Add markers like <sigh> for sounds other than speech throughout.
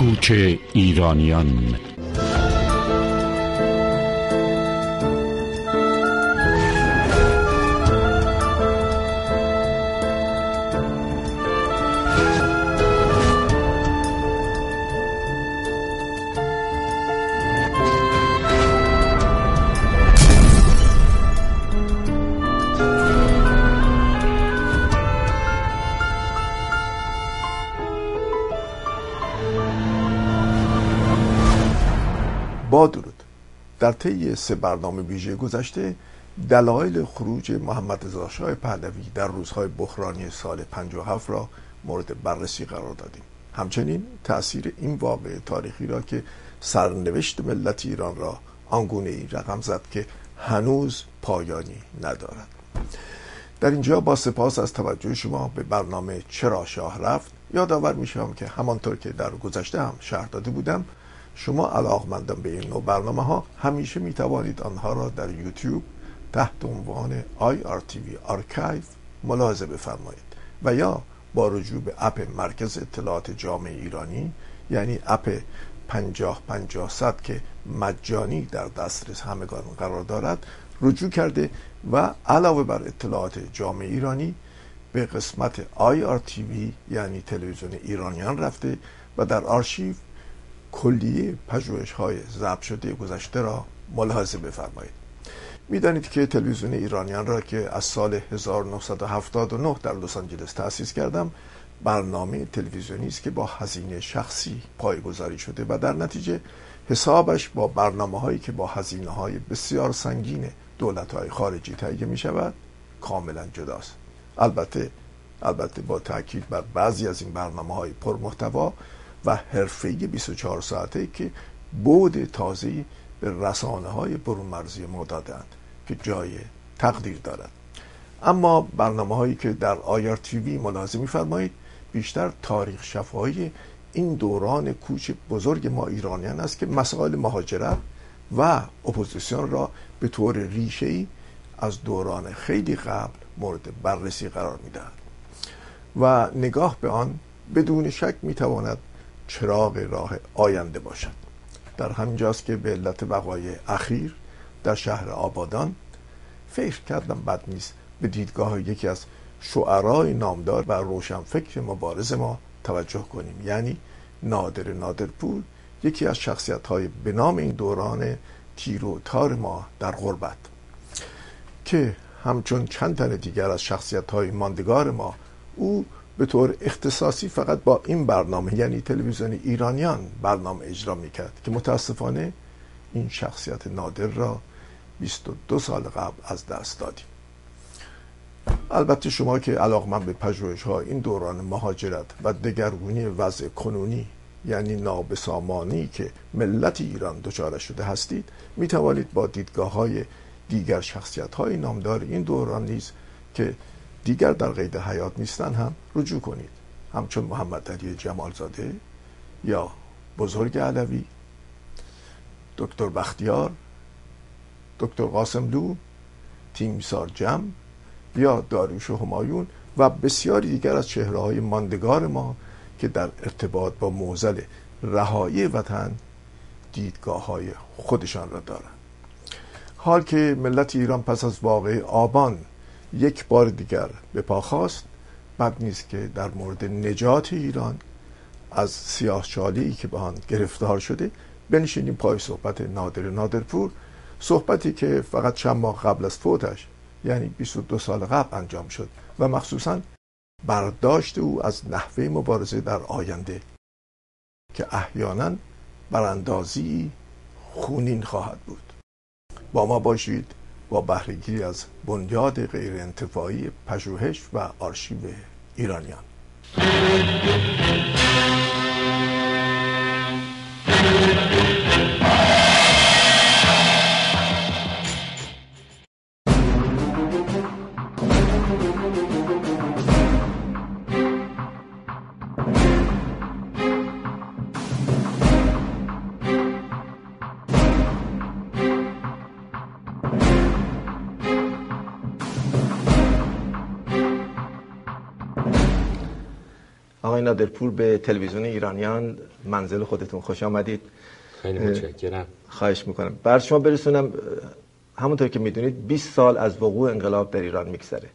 کوچ ایرانیان. در طی سه برنامه ویژه گذشته دلایل خروج محمد رضا شاه پهلوی در روزهای بحرانی سال 57 را مورد بررسی قرار دادیم. همچنین تاثیر این واقع تاریخی را که سرنوشت ملت ایران را آنگونه ای رقم زد که هنوز پایانی ندارد. در اینجا با سپاس از توجه شما به برنامه چرا شاه رفت یادآور میشم که همانطور که در گذشته هم شهر داده بودم شما علاقمندان به این نوع برنامه ها همیشه می توانید آنها را در یوتیوب تحت عنوان IRTV آرکایو ملاحظه بفرمایید و یا با رجوع به اپ مرکز اطلاعات جامعه ایرانی یعنی اپ پنجاه پنجاه صد که مجانی در دسترس همگان قرار دارد رجوع کرده و علاوه بر اطلاعات جامعه ایرانی به قسمت IRTV یعنی تلویزیون ایرانیان رفته و در آرشیو کلیه پژوهش های ضبط شده گذشته را ملاحظه بفرمایید. می‌دانید که تلویزیون ایرانیان را که از سال 1979 در لس آنجلس تأسیس کردم برنامه تلویزیونی است که با هزینه شخصی پایگذاری شده و در نتیجه حسابش با برنامه هایی که با هزینه های بسیار سنگین دولت های خارجی تهیه می شود کاملا جداست. البته البته با تاکید بر بعضی از این برنامه های پرمحتوا و حرفه 24 ساعته که بود تازه‌ای به رسانه های برون مرزی ما دادند که جای تقدیر دارد اما برنامه هایی که در آیر تیوی ملاحظه میفرمایید بیشتر تاریخ شفاهی این دوران کوچ بزرگ ما ایرانیان است که مسائل مهاجرت و اپوزیسیون را به طور ریشه از دوران خیلی قبل مورد بررسی قرار می‌دهد. و نگاه به آن بدون شک می‌تواند چراغ راه آینده باشد. در همینجاست که به علت وقایع اخیر در شهر آبادان فکر کردم بد نیست به دیدگاه یکی از شعرای نامدار و روشنفکر مبارز ما توجه کنیم. یعنی نادر نادرپور یکی از شخصیت های به نام این دوران تیر و تار ما در غربت که همچون چند تن دیگر از شخصیت های ماندگار ما او به طور اختصاصی فقط با این برنامه یعنی تلویزیون ایرانیان برنامه اجرا می‌کرد که متاسفانه این شخصیت نادر را 22 سال قبل از دست دادیم. البته شما که علاقمند به پژوهش ها این دوران مهاجرت و دگرگونی وضع کنونی یعنی نابسامانی که ملت ایران دچار شده هستید می توانید با دیدگاه های دیگر شخصیت های نامدار این دوران نیز که دیگر در قید حیات نیستن هم رجوع کنید. همچون محمد علی جمالزاده یا بزرگ علوی دکتر بختیار دکتر قاسم لو تیمسار جم یا داریوش و همایون و بسیاری دیگر از چهره های ماندگار ما که در ارتباط با موزل رهایی وطن دیدگاه های خودشان را دارند. حال که ملت ایران پس از واقع آبان یک بار دیگر به پا خواست. بد نیست که در مورد نجات ایران از سیاه چالی که به آن گرفتار شده بنشینیم پای صحبت نادر نادرپور. صحبتی که فقط چند ماه قبل از فوتش یعنی 22 سال قبل انجام شد و مخصوصا برداشت او از نحوه مبارزه در آینده که احیانا براندازی خونین خواهد بود. با ما باشید. با بهرهگیری از بنیاد غیرانتفاعی پژوهش و آرشیو ایرانیان. نادرپور به تلویزیون ایرانیان منزل خودتون. خوش آمدید. خیلی متشکرم. خواهش می‌کنم. بر شما برسونم همونطور که می‌دونید 20 سال از وقوع انقلاب در ایران میگذره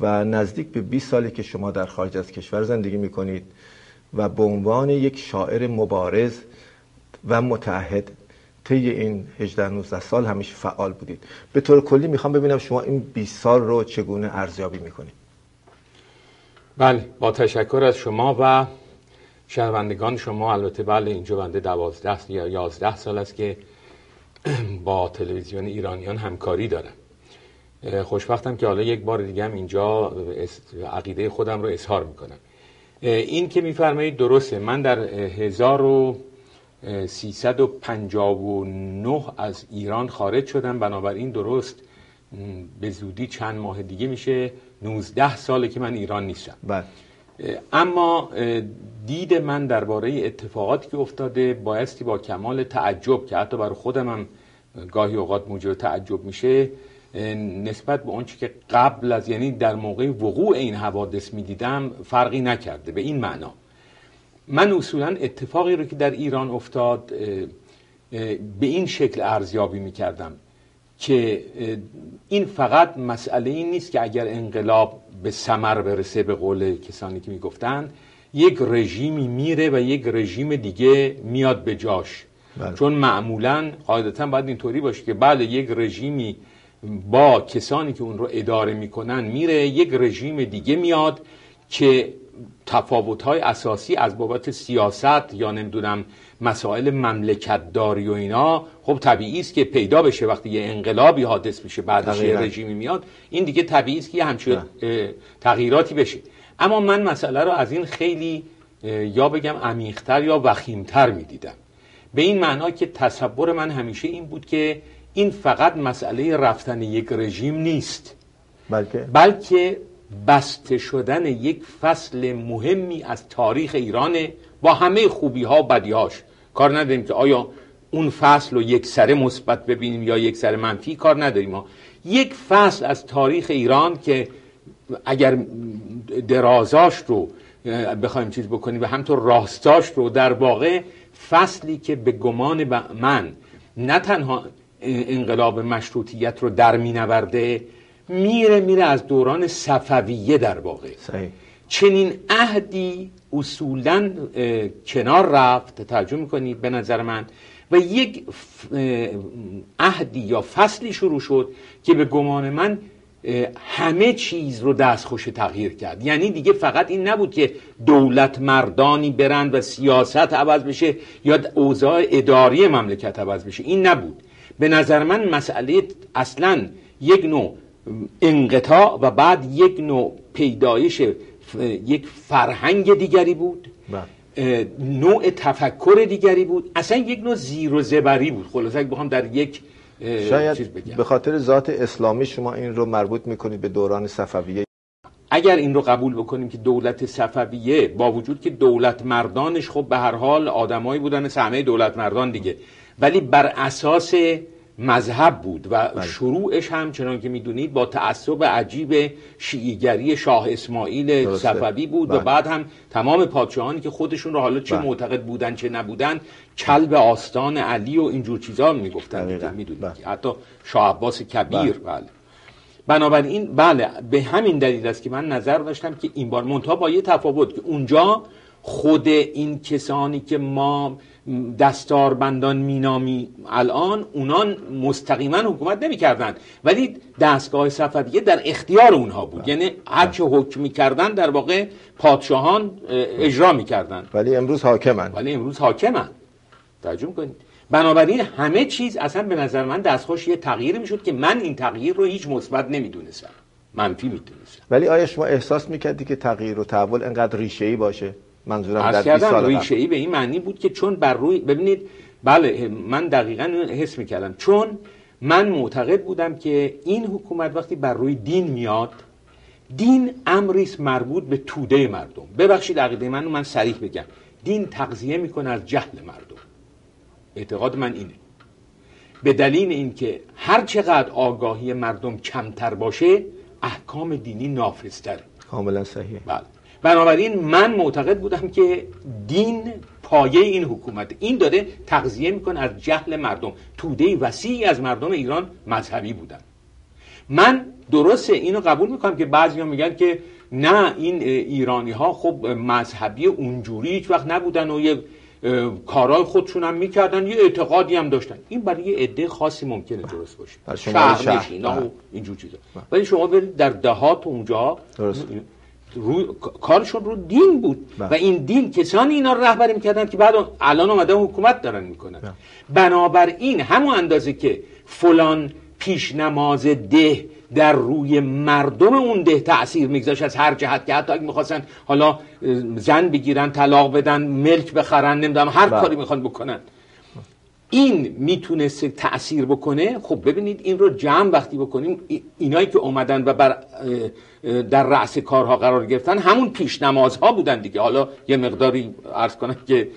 و نزدیک به 20 سالی که شما در خارج از کشور زندگی می‌کنید و به عنوان یک شاعر مبارز و متحد طی این 18 19 سال همیشه فعال بودید. به طور کلی می‌خوام ببینم شما این 20 سال رو چگونه ارزیابی می‌کنید. بله با تشکر از شما و شنوندگان شما البته بله اینجا بنده 12 یا 11 سال است که <clears throat> با تلویزیون ایرانیان همکاری دارم. خوشبختم که حالا یک بار دیگه هم اینجا عقیده خودم رو اظهار می‌کنم. این که میفرمایید درسته. من در 1359 از ایران خارج شدم. بنابراین درست به زودی چند ماه دیگه میشه 19 ساله که من ایران نیستم. بله. اما دید من درباره اتفاقاتی که افتاده بایستی با کمال تعجب که حتی برای خودم هم گاهی اوقات موجب تعجب میشه نسبت به آنچه که قبل از یعنی در موقع وقوع این حوادث می‌دیدم فرقی نکرده به این معنا. من اصولا اتفاقی رو که در ایران افتاد به این شکل ارزیابی می‌کردم. که این فقط مسئله این نیست که اگر انقلاب به سمر برسه به قول کسانی که می‌گفتند یک رژیمی میره و یک رژیم دیگه میاد به جاش بله. چون معمولا قاعدتا باید اینطوری باشه که بله یک رژیمی با کسانی که اون رو اداره می‌کنن میره یک رژیم دیگه میاد که تفاوت‌های اساسی از بابت سیاست یا نمی‌دونم مسائل مملکت داری و اینا خب طبیعی است که پیدا بشه وقتی یه انقلابی حادث میشه بعدش یه. رژیمی میاد. این دیگه طبیعی است که یه همچین تغییراتی بشه. اما من مسئله رو از این خیلی یا بگم عمیق‌تر یا وخیمتر می‌دیدم. به این معنا که تصور من همیشه این بود که این فقط مسئله رفتن یک رژیم نیست. بلکه؟ بلکه بسته شدن یک فصل مهمی از تاریخ ایرانه با همه خوبی ها و بدی هاش کار نداریم که آیا اون فصل رو یک سره مثبت ببینیم یا یک سره منفی؟ کار نداریم ها یک فصل از تاریخ ایران که اگر درازاش رو بخوایم چیز بکنیم و همطور راستاش رو در واقع فصلی که به گمان من نه تنها انقلاب مشروطیت رو در مینورده میره میره از دوران صفویه در واقع. صحیح. چنین عهدی اصولا کنار رفت ترجمه می‌کنید به نظر من و یک عهدی یا فصلی شروع شد که به گمان من همه چیز رو دستخوش تغییر کرد. یعنی دیگه فقط این نبود که دولت مردانی برند و سیاست عوض بشه یا اوضاع اداری مملکت عوض بشه. این نبود. به نظر من مسئله اصلا یک نوع انقطاع و بعد یک نوع پیدایش یک فرهنگ دیگری بود. بله. نوع تفکر دیگری بود. اصلا یک نوع زیر و زبری بود. خلاصه بخوام در یک شاید به خاطر ذات اسلامی شما این رو مربوط می‌کنید به دوران صفویه. اگر این رو قبول بکنیم که دولت صفویه با وجود که دولت مردانش خب به هر حال آدمایی بودن مثل همه دولت مردان دیگه. ولی بر اساس مذهب بود و شروعش هم چنان که می‌دونید با تعصب عجیب شیعیگری شاه اسماعیل. صفوی بود بله. و بعد هم تمام پادشاهانی که خودشون رو حالا چه بله. معتقد بودن چه نبودن کلب آستان علی و اینجور چیزا می‌گفتن. می‌دونید بله. حتی شاه عباس کبیر بله. بنابراین بله به همین دلیل است که من نظر داشتم که این بار منتها با یه تفاوت که اونجا خود این کسانی که ما دستاربندان مینامی الان اونان مستقیما حکومت نمی‌کردند ولی دستگاه صفویه در اختیار اونها بود. یعنی هر چه حکم می‌کردن در واقع پادشاهان اه، اجرا می‌کردند ولی امروز حاکمن. ولی امروز حاکمن. ترجمه کنید. بنابراین همه چیز اصلا به نظر من دستخوش یه تغییری می‌شد که من این تغییر رو هیچ مثبت نمی‌دونستم. منفی می‌دونستم. ولی آیا شما احساس می‌کردی که تغییر و تحول انقدر ریشه‌ای باشه؟ منظورم در عرض 20 کردم سال. ریشه ای به این معنی بود که چون بر روی ببینید بله من دقیقا حس می‌کردم. چون من معتقد بودم که این حکومت وقتی بر روی دین میاد دین امری است مربوط به توده مردم. ببخشید عقیده من رو من صریح بگم. دین تغذیه می‌کنه از جهل مردم. اعتقاد من اینه. به دلیل اینکه هر چقدر آگاهی مردم کمتر باشه احکام دینی نافذتره. کاملا صحیح. بله. بنابراین من معتقد بودم که دین پایه این حکومت. این داره تغذیه می‌کنه از جهل مردم. توده وسیعی از مردم ایران مذهبی بودن. من درسته اینو قبول می‌کنم که بعضی میگن که نه این ایرانی ها خب مذهبی اونجوری هیچ وقت نبودن و یه کارهای خودشون هم می‌کردن یه اعتقادی هم داشتن. این برای یه عده خاصی ممکنه درست باشه. شهر نشینا و اینجور چیزا. ولی شما برید در دهات اونجا. درست. رو... کارشون رو دین بود. و این دین کسانی اینا رو رهبری می‌کردن که بعد الان اومده حکومت دارن می‌کنن. بنابراین همون اندازه که فلان پیش نماز ده در روی مردم اون ده تاثیر میگذاشت از هر جهت که حتی اگه می‌خواستن حالا زن بگیرن طلاق بدن ملک بخرن نمی‌دونم هر بله. کاری می‌خوان بکنن. این می‌تونست تاثیر بکنه خب ببینید این رو جمع وقتی بکنیم اینایی که اومدن و بر در رأس کارها قرار گرفتن همون پیش نمازها بودن دیگه حالا یه مقداری عرض کنم که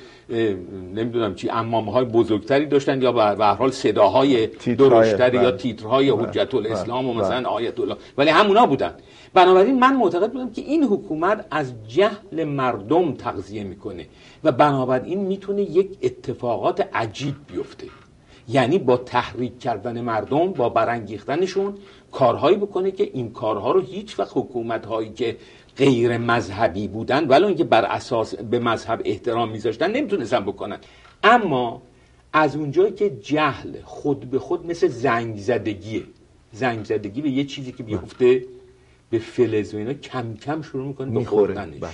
نمی‌دونم چی امامه های بزرگتری داشتن یا به حال صداهای درشتری یا بله. تیترهای بله. حجت الاسلام و بله. مثلا آیت الله ولی همونا بودن بنابراین من معتقد بودم که این حکومت از جهل مردم تغذیه می‌کنه و بنابراین می‌تونه یک اتفاقات عجیب بیفته. یعنی با تحریک کردن مردم با برانگیختنشون کارهایی بکنه که این کارها رو هیچ وقت حکومت هایی که غیر مذهبی بودن ولو اینکه بر اساس به مذهب احترام میذاشتن نمی‌تونستن بکنن. اما از اونجایی که جهل خود به خود مثل زنگ زدگیه زنگ زدگی به یه چیزی که بیفته به فلز و اینا کم کم شروع می‌کنه به خوردنش بله.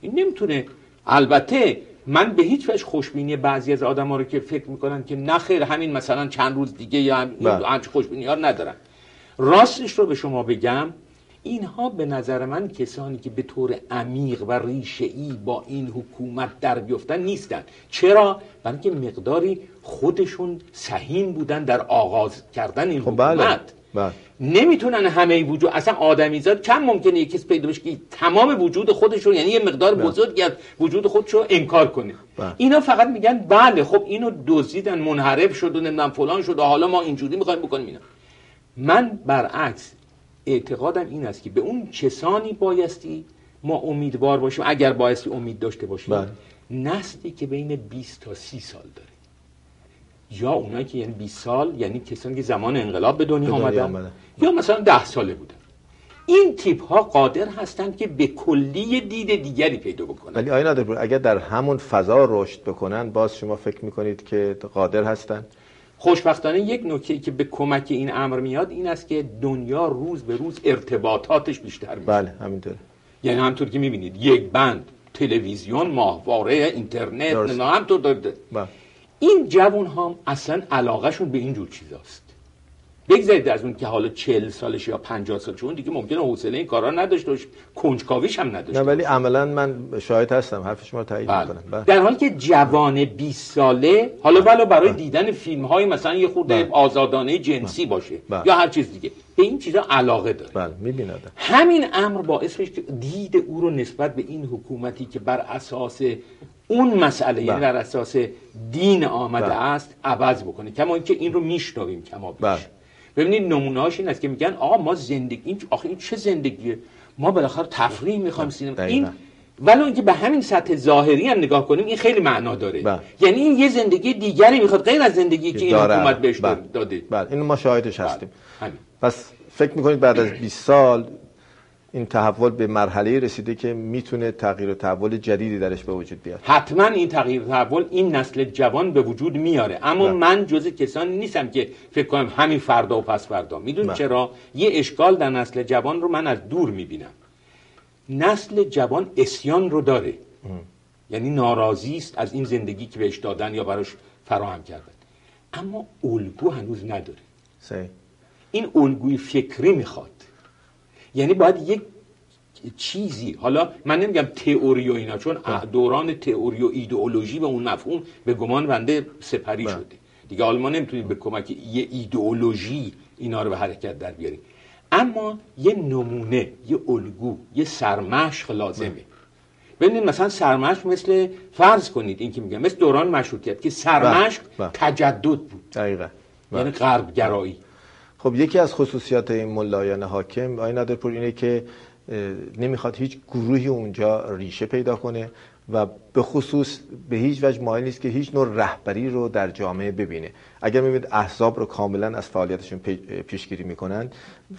این نمی‌تونه البته من به هیچ وجه خوشبینی بعضی از آدم ها رو که فکر می‌کنن که نخیر همین مثلا چند روز دیگه یا این بله. خوشبینی ها ندارن راستش رو به شما بگم اینها به نظر من کسانی که به طور عمیق و ریشه ای با این حکومت در بیفتن نیستن چرا؟ برای اینکه مقداری خودشون سهیم بودن در آغاز کردن این خب بله. حکومت بله. نمی‌تونن همه وجود اصلا آدمیزاد کم ممکنه یکی پیدا بشه که تمام وجود خودش رو یعنی یه مقدار بله. بزرگی از وجود خودش رو انکار کنه بله. اینا فقط میگن بله خب اینو دزدیدن منحرف شد و نمی‌دونم فلان شد و حالا ما اینجوری می‌خوایم بکنیم اینا من برعکس اعتقادم این است که به اون کسانی بایستی ما امیدوار باشیم اگر بایستی امید داشته باشیم بله. نسلی که بین 20 تا 30 سال داره یا اونایی که یعنی 20 سال یعنی کسانی که زمان انقلاب به دنیا, آمدن. یا مثلا 10 ساله بودن. این تیپ ها قادر هستند که به کلی دید دیگری پیدا بکنن. ولی آیا نادر اگر در همون فضا رشد بکنن باز شما فکر می‌کنید که قادر هستند خوشبختانه یک نکته که به کمک این امر میاد این است که دنیا روز به روز ارتباطاتش بیشتر میشه. بله همینطور یعنی همطور که می‌بینید یک بند تلویزیون ماهواره اینترنت نه همطور بله. این جوان هم اصلا علاقهشون به این جور چیزاست بگذارید از اون که حالا 40 سالش یا 50 سالش اون دیگه ممکنه حوصله این کارا نداشته باشه کنجکاویش هم نداشته نه ولی عملا من شاهد هستم حرف شما رو تایید بله. می‌کنم بله. در حالی که جوان 20 ساله حالا بله برای. دیدن فیلم های مثلا یه خورده. آزادانه جنسی. باشه بله. یا هر چیز دیگه به این چیزا علاقه داره بله می‌بیند همین امر باعث میشه که دید او رو نسبت به این حکومتی که بر اساس اون مسئله یعنی بر اساس دین آمده بله. است عوض بکنه. کما اینکه این رو میشنویم کما بیش. بله. ببینید نمونه‌اش این است که میگن آقا ما زندگی این آخه این چه زندگیه؟ ما بالاخره تفریح می‌خوایم سینما. این ولو اینکه به همین سطح ظاهری هم نگاه کنیم این خیلی معنا داره. بله. یعنی این یه زندگی دیگری می‌خواد غیر از زندگی که این حکومت بهش. داده. بله. این ما شاهدش هستیم. پس فکر می‌کنید بعد از 20 سال این تحول به مرحله رسیده که می‌تونه تغییر و تحول جدیدی درش به وجود بیاد. حتما این تغییر و تحول این نسل جوان به وجود میاره. اما ده. بله. من جز کسانی نیستم که فکر کنم همین فردا و پس فردا. میدون بله. چرا؟ یه اشکال در نسل جوان رو من از دور می‌بینم. نسل جوان اسیان رو داره. یعنی ناراضی است از این زندگی که بهش دادن یا براش فراهم کردن. اما الگو هنوز نداره. این الگوی فکری می‌خواد. یعنی باید یک چیزی حالا من نمیگم تئوری و اینا چون دوران تئوری و ایدئولوژی به اون مفهوم به گمان بنده سپری شده. دیگه حالا ما نمی‌تونیم به کمک یه ایدئولوژی اینا رو به حرکت در بیاریم. اما یه نمونه یه الگو یه سرمشق لازمه. ببینید مثلا سرمشق مثل فرض کنید این که میگم مثل دوران مشروطیت که سرمشق تجدد بود. دقیقا. یعنی غرب گرایی خب یکی از خصوصیات این ملایان حاکم آقای نادرپور اینه که نمی‌خواد هیچ گروهی اونجا ریشه پیدا کنه و به خصوص به هیچ وجه مایل نیست که هیچ نوع رهبری رو در جامعه ببینه. اگر می‌بینید احزاب رو کاملا از فعالیتشون پیشگیری می‌کنن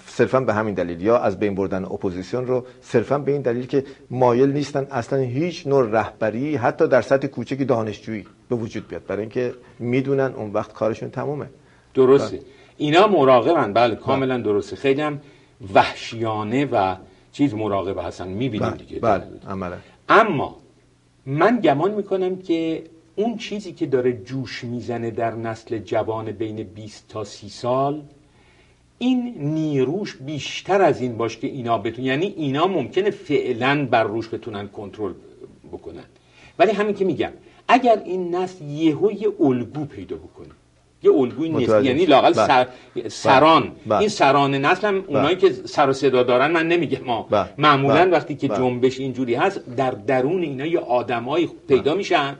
صرفا به همین دلیل یا از بین بردن اپوزیسیون رو صرفا به این دلیل که مایل نیستن اصلا هیچ نوع رهبری حتی در سطح کوچکی دانشجویی به وجود بیاد. برای اینکه می‌دونن اون وقت کارشون تمومه. درسته. اینا مراقبن بله کاملا بله. درسته خیلی هم وحشیانه و چیز مراقب هستن می‌بینیم بله. دیگه بله. عملا. اما من گمان می‌کنم که اون چیزی که داره جوش می‌زنه در نسل جوان بین 20 تا 30 سال این نیروش بیشتر از این باشه که اینا بتون یعنی اینا ممکنه فعلا بر روش بتونن کنترل بکنن ولی همین که میگم اگر این نسل یهو یه الگو پیدا بکنه یه الگوی نیست. یعنی لاقل بله. سر... بله. سران. بله. این سران نسل هم اونایی که سر و صدا دارن من نمیگم. ما معمولا وقتی که جنبش اینجوری هست در درون اینا یه آدمایی پیدا میشن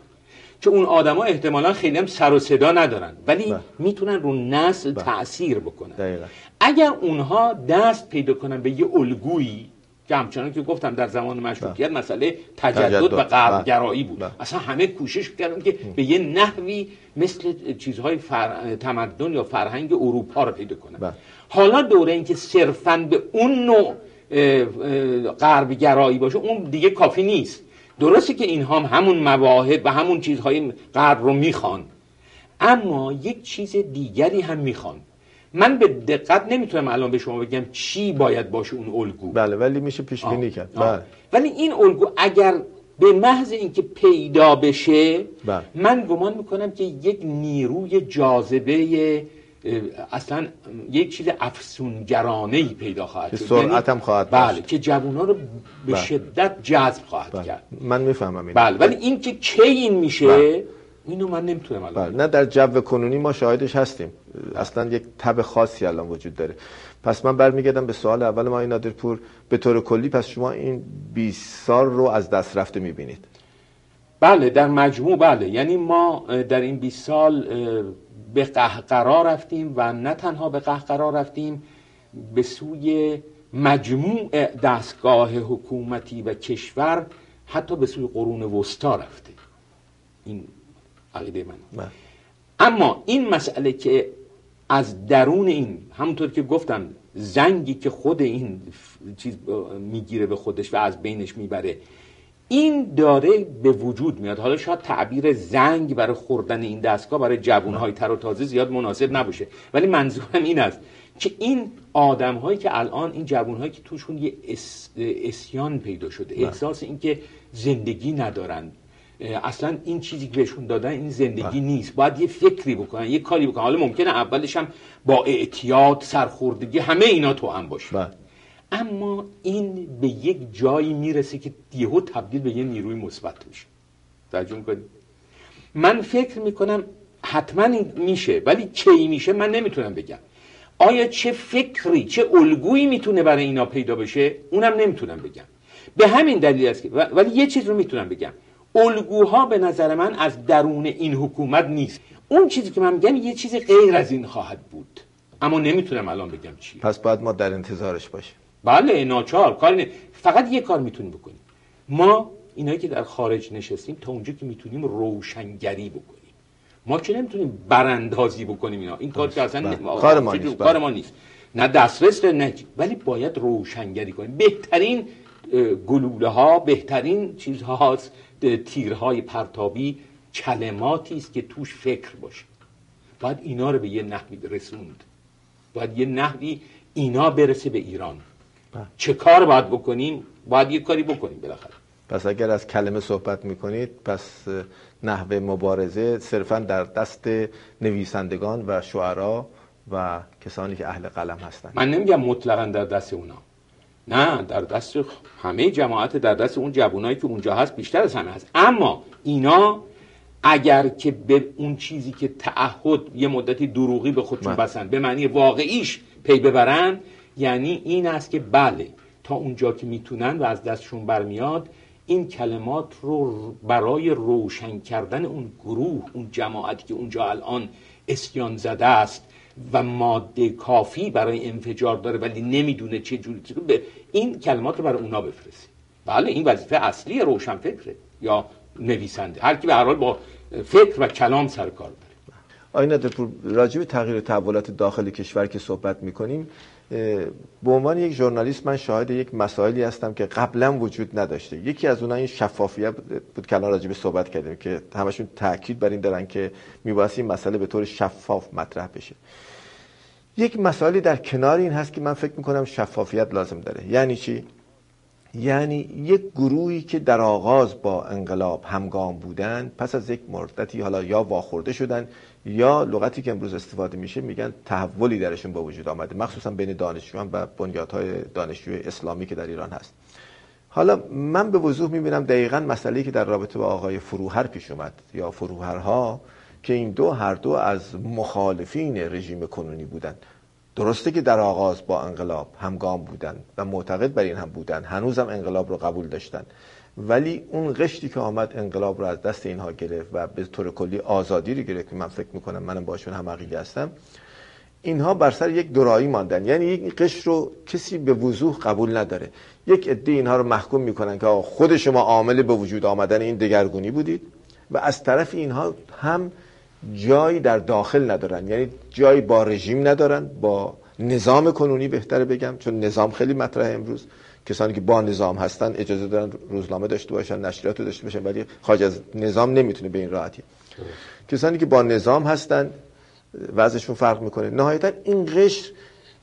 که اون آدما احتمالا خیلی هم سر و صدا ندارن. ولی می‌تونن رو نسل تاثیر بکنن. اگر اونها دست پیدا کنن به یه الگویی که همچنان که گفتم در زمان مشروطیت مسئله تجدد و غربگرایی بود. اصلا همه کوشش کردن که به یه نحوی مثل چیزهای فر... تمدن یا فرهنگ اروپا رو پیدا کنن. بله. حالا دوره این که صرفا به اون نوع غربگرایی باشه اون دیگه کافی نیست. درسته که اینها هم همون مواهب و همون چیزهای غرب رو می‌خوان. اما یک چیز دیگری هم می‌خوان. من به دقت نمی‌تونم الان به شما بگم چی باید باشه اون الگو بله ولی میشه پیش بینی کرد بله. ولی این الگو اگر به محض اینکه پیدا بشه بله. من گمان می‌کنم که یک نیروی جاذبه اصلا یک چیز افسونگرانه ای پیدا خواهد شد سرعت هم خواهد بله که جوونا رو به بله. شدت جذب خواهد بله. کرد من می‌فهمم این بله ولی این که کی این میشه بله. اینو من نمی‌تونم الان بله. نه در جو کنونی ما شاهدش هستیم. اصلا یک تب خاصی الان وجود داره. پس من برمیگردم به سوال اول ما این نادرپور. به طور کلی پس شما این 20 سال رو از دست رفته می‌بینید. بله در مجموع بله. یعنی ما در این 20 سال به قهقرا رفتیم و نه تنها به قهقرا رفتیم به سوی مجموع دستگاه حکومتی و کشور حتی به سوی قرون وسطا رفته این عقیده من بله. اما این مسئله که از درون این همونطور که گفتم زنگی که خود این چیز می‌گیره به خودش و از بینش می‌بره این داره به وجود میاد حالا شاید تعبیر زنگ برای خوردن این دستگاه برای جوانهای تر و تازه زیاد مناسب نباشه ولی منظورم این است که این آدم هایی که الان این جوان هایی که توشون یه اسیان پیدا شده بله. احساس اینکه زندگی ندارن اصلا این چیزی که بهشون دادن این زندگی بله. نیست. باید یه فکری بکنن یه کاری بکنن. حالا ممکنه اولش هم با اعتیاد سرخوردگی همه اینا تو هم باشه. بله. اما این به یک جایی می‌رسه که یهو تبدیل به یه نیروی مثبت میشه. توجه کنید من فکر می‌کنم حتما میشه ولی کی میشه من نمی‌تونم بگم. آیا چه فکری چه الگویی می‌تونه برای اینا پیدا بشه؟ اونم نمی‌تونم بگم. به همین دلیل است که ولی یه چیز رو می‌تونم بگم. الگوها به نظر من از درون این حکومت نیست. اون چیزی که من میگم یه چیزی غیر از این خواهد بود. اما نمی‌تونم الان بگم چی. پس باید ما در انتظارش باشیم. بله ناچار. کار فقط یه کار می‌تونیم بکنیم. ما اینایی که در خارج نشستیم تا اونجا که می‌تونیم روشنگری بکنیم. ما که نمی‌تونیم براندازی بکنیم اینا. این کار که اصلا بله. کار ما نیست. کار ما نیست. نه دسترس نه ولی باید روشنگری کنیم. بهترین گلوله ها بهترین چیزهاست تیرهای پرتابی کلماتی است که توش فکر باشه. باید اینا رو به یه نحوی رسوند. باید یه نحوی اینا برسه به ایران. بله. چه کار باید بکنیم؟ باید یه کاری بکنیم بالاخره. پس اگر از کلمه صحبت می‌کنید پس نحوه مبارزه صرفا در دست نویسندگان و شعرا و کسانی که اهل قلم هستند. من نمیگم مطلقا در دست اونا. نه در دست همه جماعت در دست اون جوانایی که اونجا هست بیشتر از همه هست اما اینا اگر که به اون چیزی که تعهد یه مدتی دروغی به خودشون بله. بسن به معنی واقعیش پی ببرن یعنی این است که بله تا اونجا که می‌تونن و از دستشون برمیاد این کلمات رو برای روشن کردن اون گروه اون جماعتی که اونجا الان اسیان زده است و ماده کافی برای انفجار داره ولی نمی‌دونه چه جوری به این کلمات رو برای اونا بفرستید بله این وظیفه اصلی روشنفکره یا نویسنده. هر کی به هر حال با فکر و کلام سر کار داره. آینه پور راجع به تغییر تحولات داخل کشور که صحبت می‌کنیم به عنوان یک ژورنالیست من شاهد یک مسائلی هستم که قبلا وجود نداشته. یکی از اونها این شفافیت بود که الان راجع صحبت کردیم که همشون تاکید بر این دارن که میبایست این مسئله به طور شفاف مطرح بشه. یک مسائلی در کنار این هست که من فکر می‌کنم شفافیت لازم داره. یعنی چی؟ یعنی یک گروهی که در آغاز با انقلاب همگام بودن پس از یک مدتی حالا یا واخورده شدن یا لغتی که امروز استفاده میشه میگن تحولی درشون با وجود آمده. مخصوصا بین دانشجویان و بنیادهای دانشجوی اسلامی که در ایران هست. حالا من به وضوح می‌بینم دقیقا مسئله که در رابطه با آقای فروهر پیش اومد یا فروهرها. که این دو هر دو از مخالفین رژیم کنونی بودند درسته که در آغاز با انقلاب همگام بودن و معتقد بر این هم بودن. هنوزم انقلاب رو قبول داشتن. ولی اون قشتی که آمد انقلاب رو از دست اینها گرفت و به طور کلی آزادی رو گرفت من فکر می‌کنم منم باشون هم عقیده هستم اینها بر سر یک دورایی ماندن. یعنی یک قشر رو کسی به وضوح قبول نداره. یک عده اینها رو محکوم می‌کنن که خود شما عامل به وجود آمدن این دگرگونی بودید و از طرف اینها هم جایی در داخل ندارن. یعنی جایی با رژیم ندارن با نظام کنونی بهتره بگم چون نظام خیلی مطرح امروز. کسانی که با نظام هستن اجازه دارن روزنامه داشته باشن نشریات داشته باشن ولی خارج از نظام نمی‌تونه به این راحتی. کسانی که با نظام هستن وضعشون فرق می‌کنه. نهایتا این قشر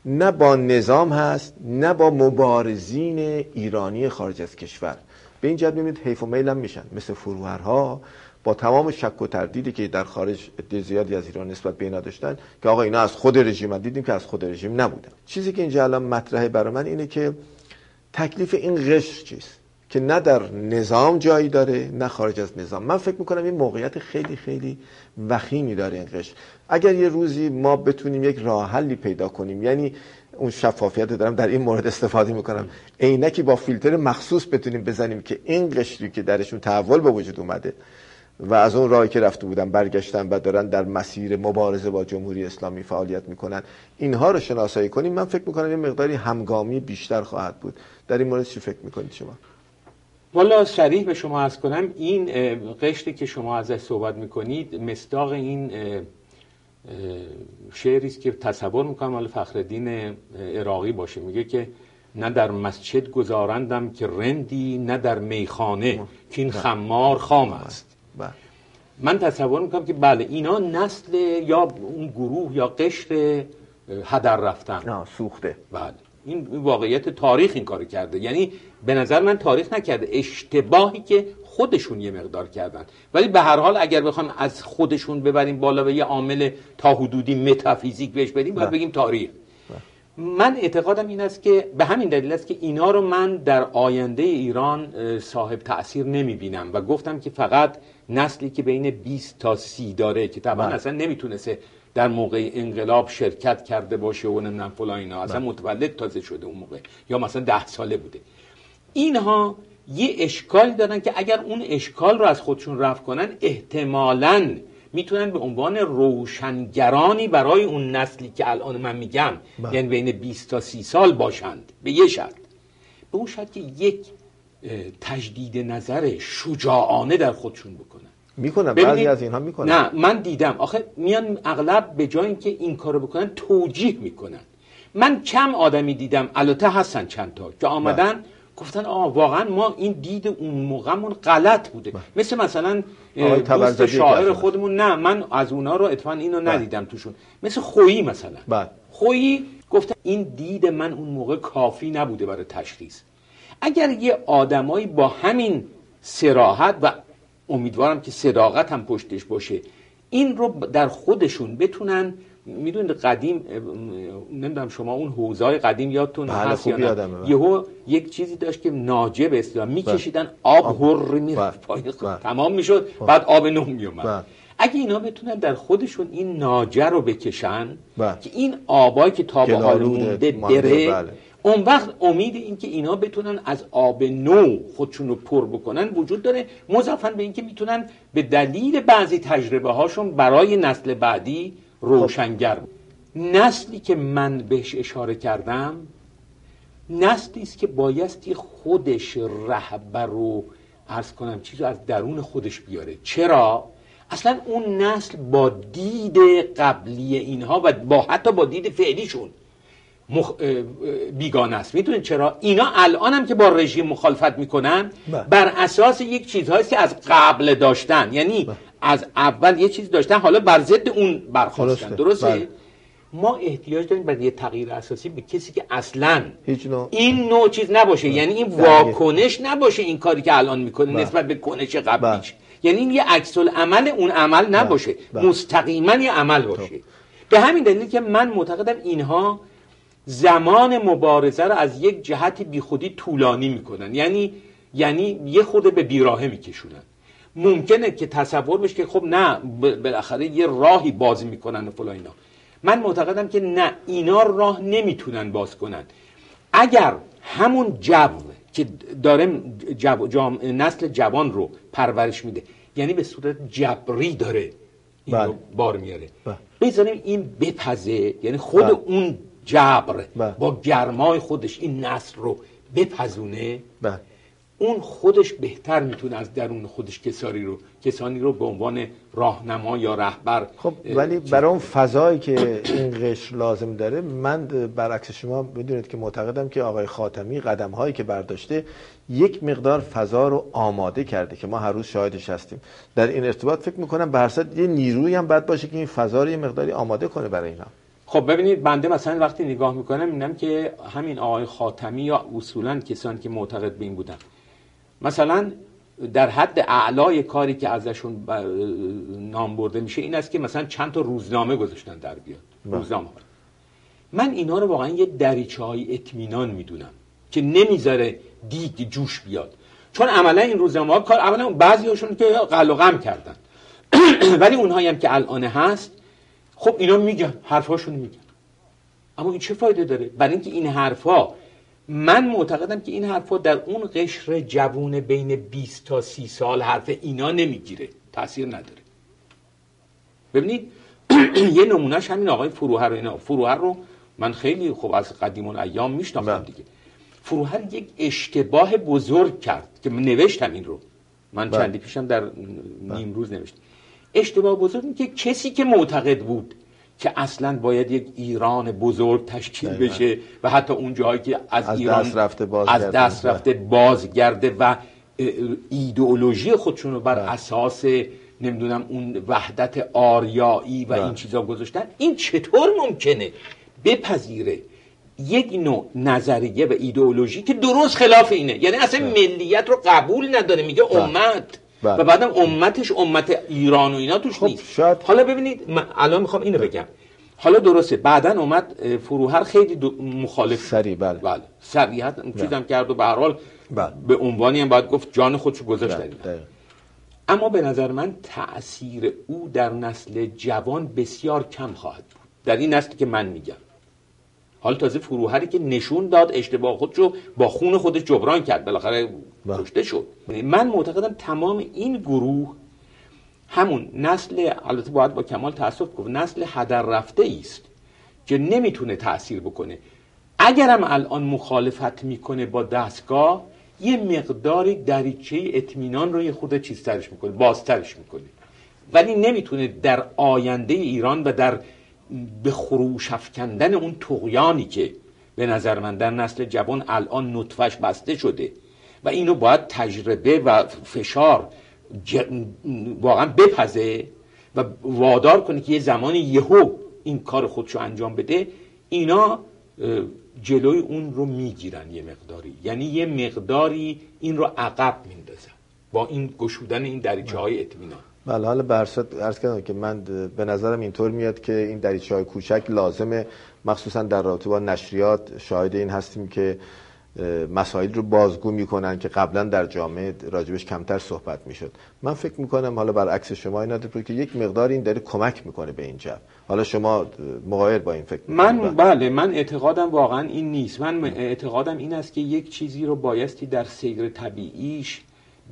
نه با نظام هست نه با مبارزین ایرانی خارج از کشور. به این جهت می‌بینید حیف و میل میشن. مثل فروهرها با تمام شک و تردیدی که در خارج زیادی از ایران نسبت به اینا داشتن که آقا اینا از خود رژیم دیدیم که از خود رژیم نبودن. چیزی که اینجا الان مطرحه برای من اینه که تکلیف این قشر چیست که نه در نظام جایی داره نه خارج از نظام. من فکر می‌کنم این موقعیت خیلی خیلی وخیمی داره این قشر. اگر یه روزی ما بتونیم یک راه حلی پیدا کنیم یعنی اون شفافیت دارم در این مورد استفاده می‌کنم. عینکی با فیلتر مخصوص بتونیم بزنیم که این قشری که درشون تحول به وجود اومده و از اون راهی که رفته بودن برگشتن و دارن در مسیر مبارزه با جمهوری اسلامی فعالیت می‌کنن. اینها رو شناسایی کنیم. من فکر می‌کنم یه مقداری همگامی بیشتر خواهد بود. در این مورد چی فکر می‌کنید شما؟ والا صریح به شما از کنم این قشتی که شما ازش صحبت می‌کنید مصداق این شعری است که تصور می‌کنم مال فخردین عراقی باشه. میگه که نه در مسجد گذارندم که رندی نه در میخانه که این خمار خام است. بله. من تصور می‌کنم که بله اینا نسل یا اون گروه یا قشر هدر رفتن. سوخته. بله. این واقعیت تاریخ این کار کرده. یعنی به نظر من تاریخ نکرده. اشتباهی که خودشون یه مقدار کردن. ولی به هر حال اگر بخوام از خودشون ببریم بالا و یه عامل تا حدودی متافیزیک بهش بدیم باید بله. بگیم تاریخ. بله. من اعتقادم این است که به همین دلیل است که اینا رو من در آینده ایران صاحب تاثیر نمی بینم و گفتم که فقط نسلی که بین 20 تا 30 داره که طبعا بله. اصلا نمی‌تونسته در موقع انقلاب شرکت کرده باشه و نمی‌دونم فلان اینا اصلا بله. متولد تازه شده اون موقع یا مثلا ده ساله بوده اینها یه اشکال دارن که اگر اون اشکال رو از خودشون رفت کنن احتمالاً می‌تونن به عنوان روشنگرانی برای اون نسلی که الان من میگم بله. یعنی بین 20 تا 30 سال باشند به یه شرط به اون شرط که یک تجدید نظر شجاعانه در خودشون بکنن. می‌کنن بعضی از اینها می‌کنن. نه من دیدم. آخه میان اغلب به جای اینکه این کارو بکنن توجیه می‌کنن. من کم آدمی دیدم البته هستن چند تا که آمدن بله. گفتن آه واقعا ما این دید اون موقعمون غلط بوده. بله. مثل مثلا دوست شاعر خودمون نه من از اونا رو اتفاقا اینو بله. ندیدم توشون. مثل خویی مثلا. خویی گفته این دید من اون موقع کافی نبوده برای تشخیص. اگر یه آدمایی با همین سراحت و امیدوارم که صداقت هم پشتش باشه این رو در خودشون بتونن می‌دونید قدیم نمی‌دونم شما اون حوزای قدیم یادتون بله، هست یا نه؟ یهو یک چیزی داشت که ناجب اصطلاح میکشیدن بله. آب هر می‌رفت بله. تمام می‌شد بعد آب نو میومد اگه اینا بتونن در خودشون این ناجه رو بکشن که این آبایی که تا به حال مونده بره اون وقت امید این که اینا بتونن از آب نو خودشون رو پر بکنن وجود داره مضافن به اینکه می‌تونن به دلیل بعضی تجربه هاشون برای نسل بعدی روشنگر نسلی که من بهش اشاره کردم نسلی است که بایستی خودش رهبر رو ارز کنم چیز از درون خودش بیاره. چرا؟ اصلا اون نسل با دید قبلی اینها و با حتی با دید فعلیشون. مخ... بیگانه است می‌دونید چرا اینا الان هم که با رژیم مخالفت می‌کنن بله. بر اساس یک چیزهایی که از قبل داشتن یعنی بله. از اول یه چیز داشتن حالا بر ضد اون برخواستن درسته. درسته بله. ما احتیاج داریم برای یه تغییر اساسی به کسی که اصلا هیچ نوع این نوع چیز نباشه یعنی این. واکنش نباشه این کاری که الان می‌کنه بله. نسبت به کنش قبلیش یعنی این یه عکس عمل اون عمل نباشه. مستقیما یه عمل باشه به همین دلیل که من معتقدم اینها زمان مبارزه رو از یک جهت بیخودی طولانی می‌کنن یعنی یعنی یه خود به بیراهه میکشونن ممکنه که تصور بشه که خب نه بالاخره یه راهی باز می‌کنن و فلان اینا من معتقدم که نه اینا راه نمی‌تونن باز کنن اگر همون جو که داره جو جام- نسل جوان رو پرورش میده یعنی به صورت جبری داره این رو بله. بار میاره بله. بذاریم این بپزه یعنی خود بله. اون جبر بله. با گرمای خودش این نسل رو بپزونه بله. اون خودش بهتر می‌تونه از درون خودش کسانی رو کسانی رو به عنوان راهنما یا رهبر خب ولی برای اون فضایی که این قشر لازم داره من برعکس شما می‌دونید که معتقدم که آقای خاتمی قدم هایی که برداشته یک مقدار فضا رو آماده کرده که ما هر روز شاهدش هستیم. در این ارتباط فکر می‌کنم به هر صورت یه نیرویی هم باید باشه که این فضا رو یه مقداری آماده کنه برای اینا. خب ببینید بنده مثلا وقتی نگاه می‌کنم می‌بینم که همین آقای خاتمی یا اصولا کسانی که معتقد به این بودن مثلا در حد اعلای کاری که ازشون نام برده میشه این است که مثلا چند تا روزنامه گذاشتن در بیاد بله. روزنامه. من اینا رو واقعا یه دریچه های اطمینان می‌دونم که نمی‌ذاره دیگ جوش بیاد چون عملا این روزنامه ها کار اولا بعضی هاشون که قل و غم کردن <clears throat> ولی اونهایی هم که الان هست خب اینا میگن حرفاشون میگن. اما این چه فایده داره؟ برای اینکه این حرفا من معتقدم که این حرفا در اون قشر جوون بین 20 تا 30 سال حرف اینا نمی‌گیره تاثیر نداره. ببینید <clears throat> یه نمونهش همین آقای فروهر و اینا. فروهر رو من خیلی خوب از قدیم الایام میشناختم بله. دیگه. فروهر یک اشتباه بزرگ کرد که نوشتم این رو. من بله. چندی پیشم در نیم روز نوشتم. اشتباه بزرگ که کسی که معتقد بود که اصلا باید یک ایران بزرگ تشکیل دقیقاً. بشه و حتی اون جایی که از, از ایران دست رفته از بازگرده. دست رفته بازگرده و ایدئولوژی خودشون رو بر بله. اساس نمی‌دونم اون وحدت آریایی و بله. این چیزا گذاشتن این چطور ممکنه بپذیره یک نوع نظریه و ایدئولوژی که درست خلاف اینه یعنی اصلا ملیت رو قبول نداره میگه بله. امت بله. و بعدم امتش امت ایران و اینا توش خب، نیست. شاید- حالا ببینید من الان می‌خوام اینو بگم. حالا درسته بعدا اومد فروهر خیلی دو- مخالف شد. سریع، بله. بله. سریحت چیزم کرد و به هر حال بله. به عنوانی هم باید گفت جان خودشو گذاشت. بله،. اما به نظر من تأثیر او در نسل جوان بسیار کم خواهد بود. در این نسلی که من میگم. حالا تازه فروهری که نشون داد اشتباه خودشو با خون خودش جبران کرد. بالاخره بله. کشته شد. من معتقدم تمام این گروه همون نسل البته باید با کمال تاسف گفت نسل هدر رفته است که نمی‌تونه تأثیر بکنه. اگرم الان مخالفت می‌کنه با دستگاه یه مقداری دریچه اطمینان رو یه خود چیزترش می‌کنه بازترش می‌کنه. ولی نمی‌تونه در آینده ایران و در به خروش افکندن اون تقیانی که به نظر من در نسل جوان الان نطفش بسته شده و اینو باید تجربه و فشار ج... واقعا بپزه و وادار کنه که یه زمانی یهو این کار خودشو انجام بده اینا جلوی اون رو می‌گیرن یه مقداری. یعنی یه مقداری این رو عقب میندازن با این گشودن این دریچه های اطمینان. بله حالا صورت عرض کردم که من به نظرم اینطور میاد که این دریچه های کوچک لازمه. مخصوصا در رابطه با نشریات شاهد این هستیم که مسائل رو بازگو می‌کنن که قبلا در جامعه راجبش کمتر صحبت می‌شد. من فکر می‌کنم حالا برعکس شما اینا که یک مقدار این داره کمک می‌کنه به این جو. حالا شما مقایر با این فکر من می‌کنید؟ بله من اعتقادم واقعا این نیست. من اعتقادم این است که یک چیزی رو بایستی در سیر طبیعیش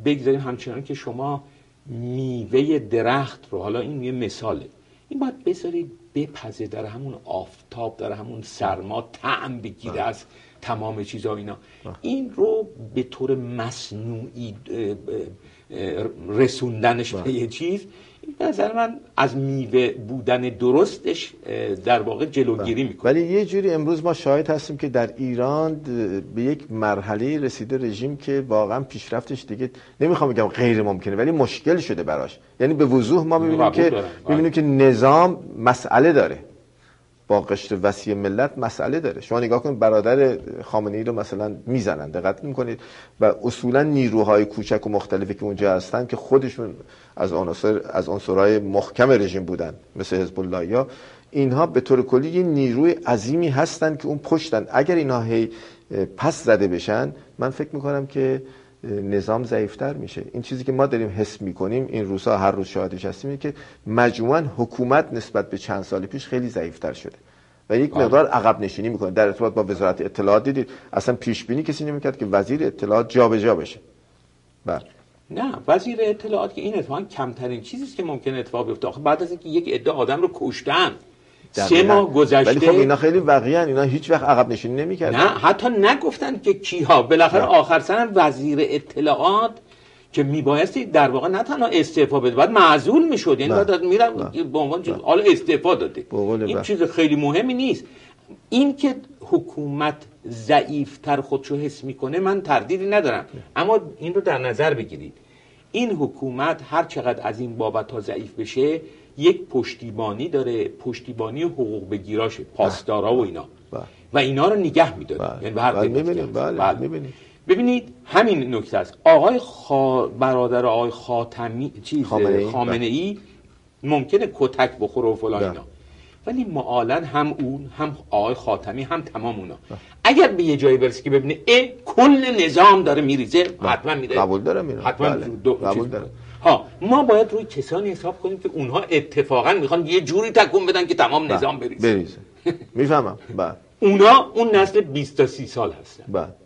بگذاریم. همچنان که شما میوه درخت رو حالا این یه مثاله. این باید بذارید بپزه در همون آفتاب در همون سرما تعم بگیره از تمام چیزا اینا. این رو به طور مصنوعی رسوندنش به یه چیز. به نظر من از میوه بودن درستش در واقع جلوگیری می‌کنه. ولی یه جوری امروز ما شاهد هستیم که در ایران به یک مرحله رسیده رژیم که واقعا پیشرفتش دیگه نمی‌خوام بگم غیر ممکنه ولی مشکل شده براش. یعنی به وضوح ما می‌بینیم که می‌بینیم که نظام مسئله داره. با قشر وسیع ملت مسئله داره. شما نگاه کنید برادر خامنه ای رو مثلا می‌زنن دقت می‌کنید و اصولا نیروهای کوچک و مختلفی که اونجا هستن که خودشون از عناصر از عنصرهای محکم رژیم بودن مثل حزب الله یا اینها به طور کلی یه نیروی عظیمی هستن که اون پشتن. اگر اینها هی پس زده بشن من فکر می‌کنم که نظام ضعیفتر میشه. این چیزی که ما داریم حس می‌کنیم این روزها هر روز شاهدش هستیم که مجموعا حکومت نسبت به چند سال پیش خیلی ضعیفتر شده. و یک بله. مقدار عقب نشینی می‌کنه. در ارتباط با وزارت اطلاعات دیدید اصلا پیش بینی کسی نمی‌کرد که وزیر اطلاعات جابجا جا بشه. بله. نه وزیر اطلاعات که این اتفاقا کمترین چیزی است که ممکن اتفاق بیفته. بعد از اینکه یک عده آدم رو کشتن سه ماه گذشته ولی خب اینا خیلی واقعا اینا هیچ وقت عقب نشینی نمی‌کردن. نه حتی نگفتن که کیها. بالاخره آخر سرم وزیر اطلاعات که میبایستی در واقع نه تنها استعفا بده بعد معزول می‌شد. یعنی بعد میرم به عنوان حالا استعفا داده. این چیز خیلی مهمی نیست. این که حکومت ضعیفتر خودشو حس می‌کنه من تردیدی ندارم. اما این رو در نظر بگیرید. این حکومت هر چقدر از این بابت ها ضعیف بشه یک پشتیبانی داره پشتیبانی حقوق بگیراشه پاسدارا و اینا. بله. و اینا رو نگه میداره بله. یعنی هر بله. بله. ببینید همین نکته است. آقای خا... برادر آقای خاتمی چیز خامنه ای, ممکنه کتک بخوره و فلان اینا. ولی معالا هم اون هم آقای خاتمی هم تمام اونا. اگر به یه جایی برسی که ببینه ای کل نظام داره میریزه حتما میره قبول دارم اینو حتما قبول دارم ها ما باید روی کسانی حساب کنیم که اونها اتفاقا می‌خوان یه جوری تکون بدن که تمام بله. نظام بریزه. بریزه. می‌فهمم. بعد اونا اون نسل 20 تا 30 سال هستن. بعد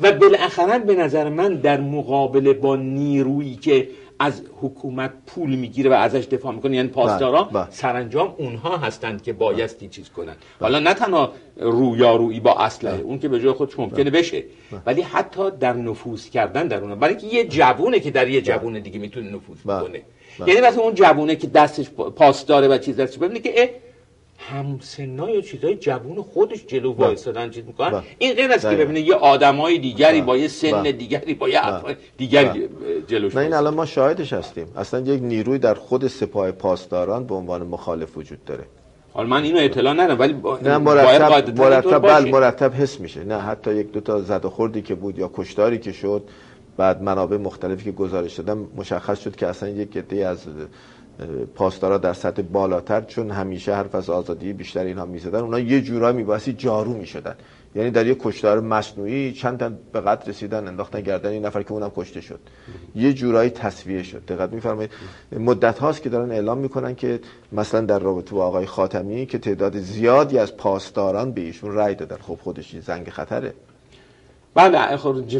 و بالاخره به نظر من در مقابله با نیرویی که از حکومت پول می‌گیره و ازش دفاع می‌کنه. یعنی پاسدارا بله، بله. سرانجام اونها هستند که بایستی چیز کنن حالا نه تنها رویارویی با اسلحه اون که به جای خودش ممکنه بشه ولی حتی در نفوذ کردن در اونها. برای اینکه یه جوونه که در یه جوون دیگه می‌تونه نفوذ کنه. یعنی مثلا اون جوونه که دستش پاسداره و چیز دستش ببینه که همسنای و چیزای جوون خودش جلو بله. وایسادن چیز می‌کنن. بله. این غیر است که ببینه یه آدمای دیگری با یه سن دیگری با یه دیگری جلوش نه این الان ما شاهدش هستیم. اصلا یک نیروی در خود سپاه پاسداران به عنوان مخالف وجود داره. حالا من اینو اطلاع ندارم ولی با نه مرتب مرتب بل مرتب حس میشه. نه حتی یک دو تا زد و خوردی که بود یا کشتاری که شد بعد منابع مختلفی که گزارش دادن مشخص شد که اصلا یک عده از پاسدارا در سطح بالاتر چون همیشه حرف از آزادی بیشتر اینها می‌زدن اونا یه جورایی میباسی جارو می‌شدن. یعنی در یه کشتار مصنوعی چند تا به قتل رسیدن انداختن گردن این نفر که اونم کشته شد. یه جورایی تصویه شد. دقت میفرمایید؟ مدت هاست که دارن اعلام می‌کنن که مثلا در رابطه با آقای خاتمی که تعداد زیادی از پاسداران به ایشون رأی دادن. خب خودش زنگ خطره. بله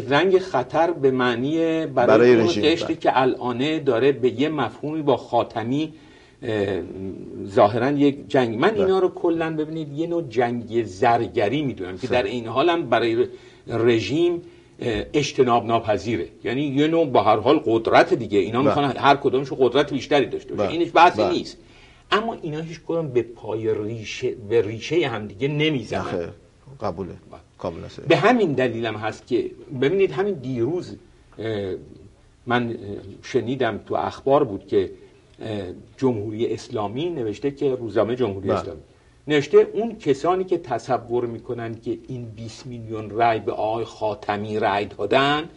رنگ خطر به معنی برای, برای قشتی بله. که الانه داره به یه مفهومی با خاتمی ظاهرا یک جنگ من بله. اینا رو کلا ببینید یه نوع جنگ زرگری می‌دونم که در این حال هم برای رژیم اجتناب ناپذیره. یعنی یه نوع با هر حال قدرت دیگه. اینا بله. می‌خوان هر کدومش قدرت بیشتری داشته باشه. اینش بحثی نیست. اما اینا هیچ کدوم به پای ریشه به ریشه هم دیگه نمی‌زنن قبوله. به همین دلیلم هست که ببینید همین دیروز من شنیدم تو اخبار بود که جمهوری اسلامی نوشته که روزنامه جمهوری بله. اسلامی نوشته اون کسانی که تصور می‌کنن که این 20 میلیون رای به آقای خاتمی رای دادن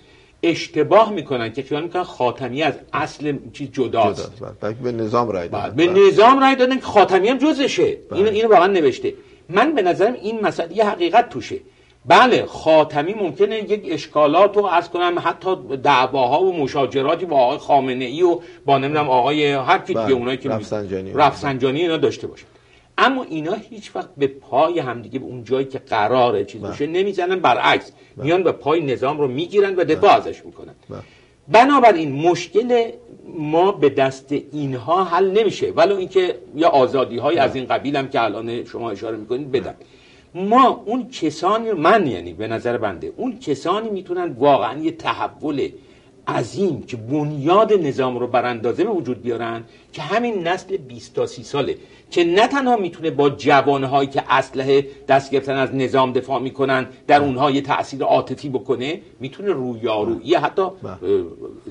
اشتباه می‌کنن که خیال می‌کنن خاتمی از اصل چیز جداست. جدا. به نظام رای دادن. به نظام رای دادن که خاتمی هم جزشه. اینو اینو واقعا نوشته. من به نظرم این مسئله یه حقیقت توشه. بله خاتمی ممکنه یک اشکالات رو از کنم حتی دعواها و مشاجراتی با آقای خامنه ای و با نمی‌دونم آقای هر کی دیگه بله، اونایی که رفسنجانی. رفسنجانی اینا داشته باشه اما اینا هیچ وقت به پای همدیگه به اون جایی که قراره چیز بله. باشه نمی‌زنن برعکس. بله. میان به پای نظام رو می‌گیرن و دفاع ازش می‌کنن. بنابراین مشکل ما به دست اینها حل نمیشه. ولی اینکه یا آزادی های از این قبیل هم که الان شما اشاره می‌کنید بدن. ما اون کسانی من یعنی به نظر بنده اون کسانی می‌تونن واقعا یه تحول عظیم که بنیاد نظام رو براندازه به وجود بیارن که همین نسل 20 تا 30 ساله که نه تنها می‌تونه با جوانهایی که اسلحه دست گرفتن از نظام دفاع می‌کنن در اونها یه تاثیر عاطفی بکنه می‌تونه رویارویی حتی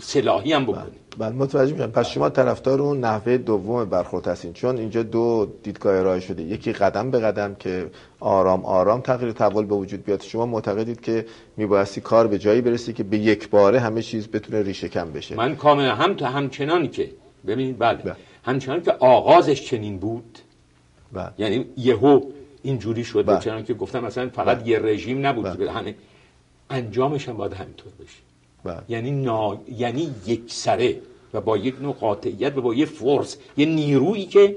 سلاحی هم بکنه. بله متوجه میشم پس شما طرفدار اون نحوه دوم برخورد هستین چون اینجا دو دیدگاه ارائه شده یکی قدم به قدم که آرام آرام تغییر تحول به وجود بیاد شما معتقدید که میبایستی کار به جایی برسی که به یک باره همه چیز بتونه ریشه کم بشه من کاملا هم تا همچنانی که ببینید بله, بله. همچنان که آغازش چنین بود بله. یعنی یهو اینجوری شده بله. چنان که گفتم مثلا فقط بله. یه رژیم نبود بله. همه انجامش هم باید همینطور بشه بله. یعنی نا... یعنی یک سره و با یک نوع قاطعیت و با یه فرس یه نیرویی که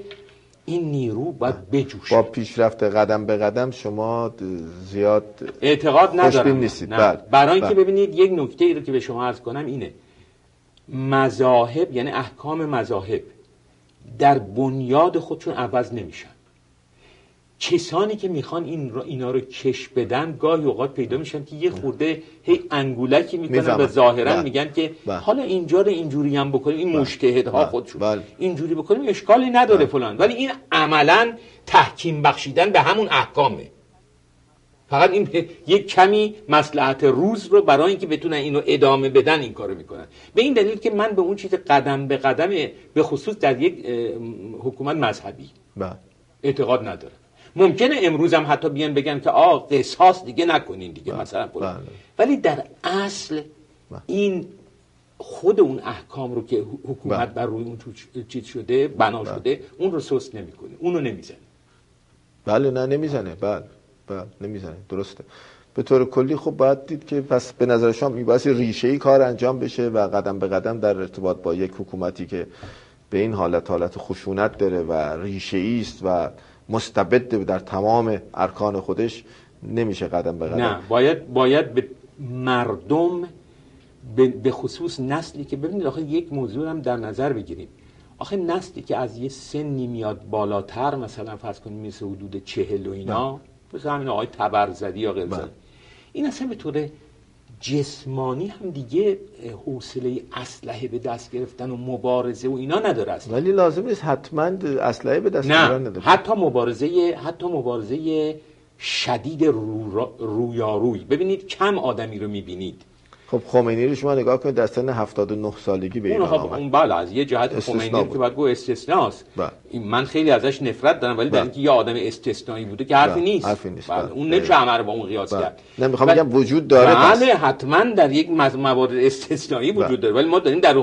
این نیرو باید بجوشه با پیشرفت قدم به قدم شما زیاد اعتقاد ندارم نیستید نه. بله. برای اینکه بله. ببینید یک نکته ای رو که به شما عرض کنم اینه مذاهب یعنی احکام مذاهب در بنیاد خودشون عوض نمیشن کسانی که می‌خوان این را اینا رو کش بدن گاهی اوقات پیدا میشن که یه خورده هی انگولکی می‌کنن و ظاهرا بله. میگن که بله. حالا اینجا رو اینجوری هم بکنیم این بله. مشتهدها خودشون. اینجوری بکنیم اشکالی نداره فلان. ولی این عملا تحکیم بخشیدن به همون احکامه. فقط این <laughs> یک کمی مسلحت روز رو برای اینکه بتونن اینو ادامه بدن این کارو می‌کنن. به این دلیل که من به اون چیز قدم به قدم به خصوص در یک حکومت مذهبی. اعتقاد ندارم. ممکنه امروز هم حتی بیان بگن که آ قصاص دیگه نکنین دیگه با. مثلا بله. ولی در اصل با. این خود اون احکام رو که حکومت بر روی اون چیز شده بنا شده اون رو سست نمی‌کنه اونو نمی‌زنه بله نه نمی‌زنه بله بله نمی‌زنه درسته به طور کلی خب باید دید که پس به نظر شما میبایستی ریشه ای کار انجام بشه و قدم به قدم در ارتباط با یک حکومتی که به این حالت حالت خشونت داره و ریشه ای است و مستبد در تمام ارکان خودش نمیشه قدم به قدم نه باید باید به مردم به خصوص نسلی که ببینید آخه یک موضوع هم در نظر بگیریم آخه نسلی که از یه سنی میاد بالاتر مثلا فرض کنیم مثل حدود چهل و اینا بله. مثل همین آقای تبرزدی یا غیر بله. این اصلا به طور جسمانی هم دیگه حوصله اسلحه به دست گرفتن و مبارزه و اینا نداره اصلا. ولی لازم نیست حتما اسلحه به دست گرفتن نداره. حتی مبارزه حتی مبارزه شدید رو رویاروی. ببینید کم آدمی رو می‌بینید. خب خمینی رو شما نگاه کنید در سن 79 سالگی به ایران خب اون بله از یه جهت خمینی که باید گو استثناست. بله. من خیلی ازش نفرت دارم ولی در بله. اینکه یه آدم استثنایی بوده که حرفی بله. نیست. حرفی نیست. بله. اون نمیشه همه رو با اون قیاس کرد. نه می‌خوام بگم وجود داره بله حتما در یک موارد استثنایی وجود داره ولی ما داریم در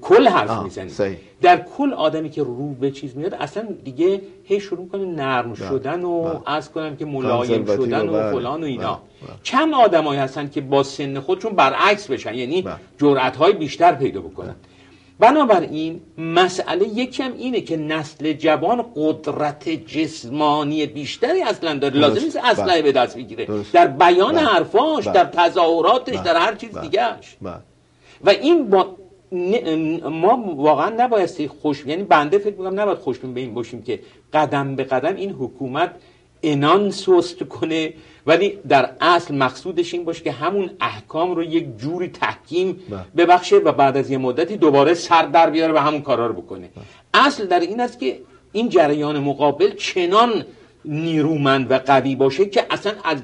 کل حرف می‌زنیم. در کل آدمی که رو به چیز میاد اصلا دیگه هی شروع کنه نرم شدن و از کنم که ملایم شدن و فلان و اینا. کم آدمایی هستن که با سن خودشون برعکس بشن یعنی جرأت های بیشتر پیدا بکنن. بنابراین مسئله یکم اینه که نسل جوان قدرت جسمانی بیشتری اصلا داره. لازم نیست اسلحه به دست بگیره. در بیان حرفاش در تظاهراتش در هر چیز دیگهش و این با ما واقعا نبایستی خوش یعنی بنده فکر می‌کنم نباید خوشبین به این باشیم که قدم به قدم این حکومت انان سست کنه ولی در اصل مقصودش این باشه که همون احکام رو یک جوری تحکیم بله. ببخشه و بعد از یه مدتی دوباره سر در بیاره و همون کارا رو بکنه بله. اصل در این است که این جریان مقابل چنان نیرومند و قوی باشه که اصلا از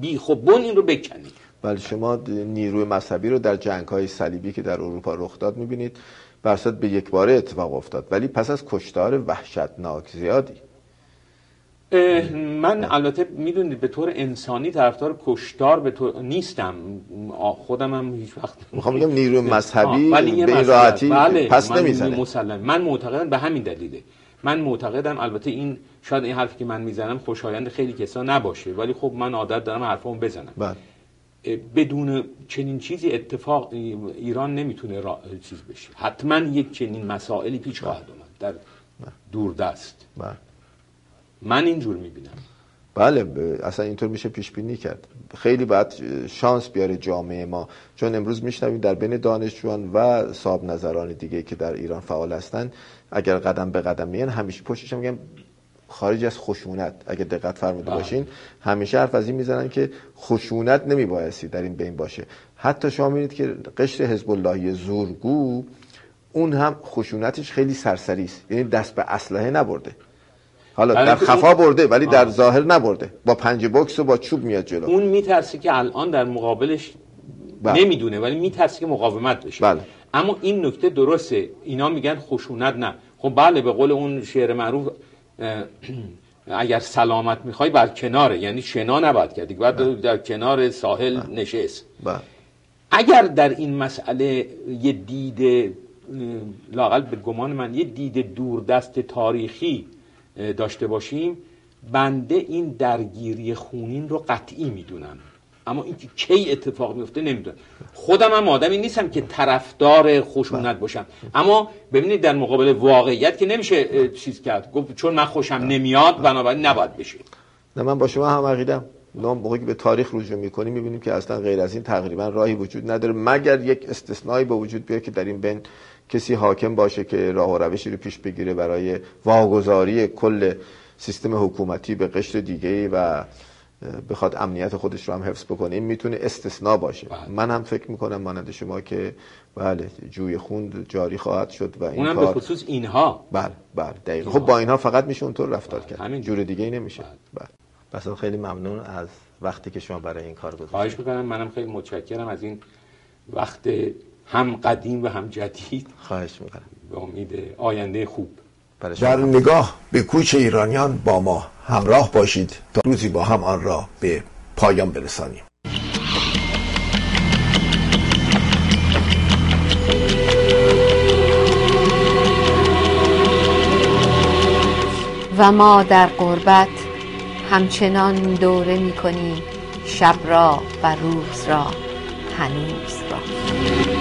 بیخوبون این رو بکنید بله شما نیروی مذهبی رو در جنگ های صلیبی که در اروپا رخ داد می‌بینید برصد به یک باره اتفاق افتاد ولی پس از کشتار وحشتناک زیادی من البته می‌دونید به طور انسانی طرفدار کشتار به طور نیستم. خودم هم هیچ وقت می‌خوام بگم نیروی مذهبی به این راحتی بله پس نمی‌زنه. مسلم. من معتقدم به همین دلیله. من معتقدم البته این شاید این حرفی که من می‌زنم خوشایند خیلی کسا نباشه ولی خب من عادت دارم حرفامو بزنم. بله. بدون چنین چیزی اتفاق ایران نمی‌تونه را... چیز بشه. حتما یک چنین مسائلی پیش خواهد اومد در دوردست. بله. من اینجور می‌بینم. بله اصلا اینطور میشه پیش بینی کرد. خیلی باید شانس بیاره جامعه ما. چون امروز میشنویم در بین دانشجویان و صاحب نظران دیگه که در ایران فعال هستن اگر قدم به قدم میان همیشه پشتش میگن خارج از خشونت. اگه دقت فرموده بله. باشین همیشه حرف از این می‌زنن که خشونت نمیبایستی در این بین باشه. حتی شما می‌بینید که قشر حزب اللهی زورگو اون هم خشونتش خیلی سرسری است. یعنی دست به اسلحه نبرده. حالا در خفا برده ولی در ظاهر نبرده با پنج بکس و با چوب میاد جلو اون میترسه که الان در مقابلش بله. نمی‌دونه ولی میترسه که مقاومت بشه بله. اما این نکته درسته اینا میگن خشونت نه خب بله به قول اون شعر معروف <clears throat> اگر سلامت می‌خوای بر کناره یعنی شنا نباید کردی باید بله. در کنار ساحل بله. نشست بله. اگر در این مسئله یه دید لاقل به گمان من یه دید دوردست تاریخی داشته باشیم بنده این درگیری خونین رو قطعی می‌دونم. اما این کی اتفاق میفته نمی‌دونم. خودم هم آدمی نیستم که طرفدار خشونت باشم. اما ببینید در مقابل واقعیت که نمیشه چیز کرد. گفت چون من خوشم نمیاد بنابراین نباید بشه. نه من با شما هم عقیدم نام موقعی که به تاریخ رجوع می‌کنیم می‌بینیم که اصلا غیر از این تقریبا راهی وجود نداره. مگر یک استثنایی با وجود بیاد که در این بین کسی حاکم باشه که راه و روشی رو پیش بگیره برای واگذاری کل سیستم حکومتی به قشر دیگه و بخواد امنیت خودش رو هم حفظ بکنه این می‌تونه استثناء باشه. بله. من هم فکر می‌کنم مانند شما که بله جوی خون جاری خواهد شد و این اونم کار... به خصوص اینها. بله بله دقیقا. خب با اینها فقط میشه اونطور رفتار کرد. همین. جور دیگه ای نمیشه. بله. بله. بس خیلی ممنون از وقتی که شما برای این کار گذاشتید. خواهش می‌کنم. منم خیلی متشکرم از این وقت هم قدیم و هم جدید. خواهش می‌کنم. به امید آینده خوب. در نگاه به کوچ ایرانیان با ما همراه باشید تا روزی با هم آن را به پایان برسانیم. و ما در قربت همچنان دوره می کنیم شب را و روز را هنوز را.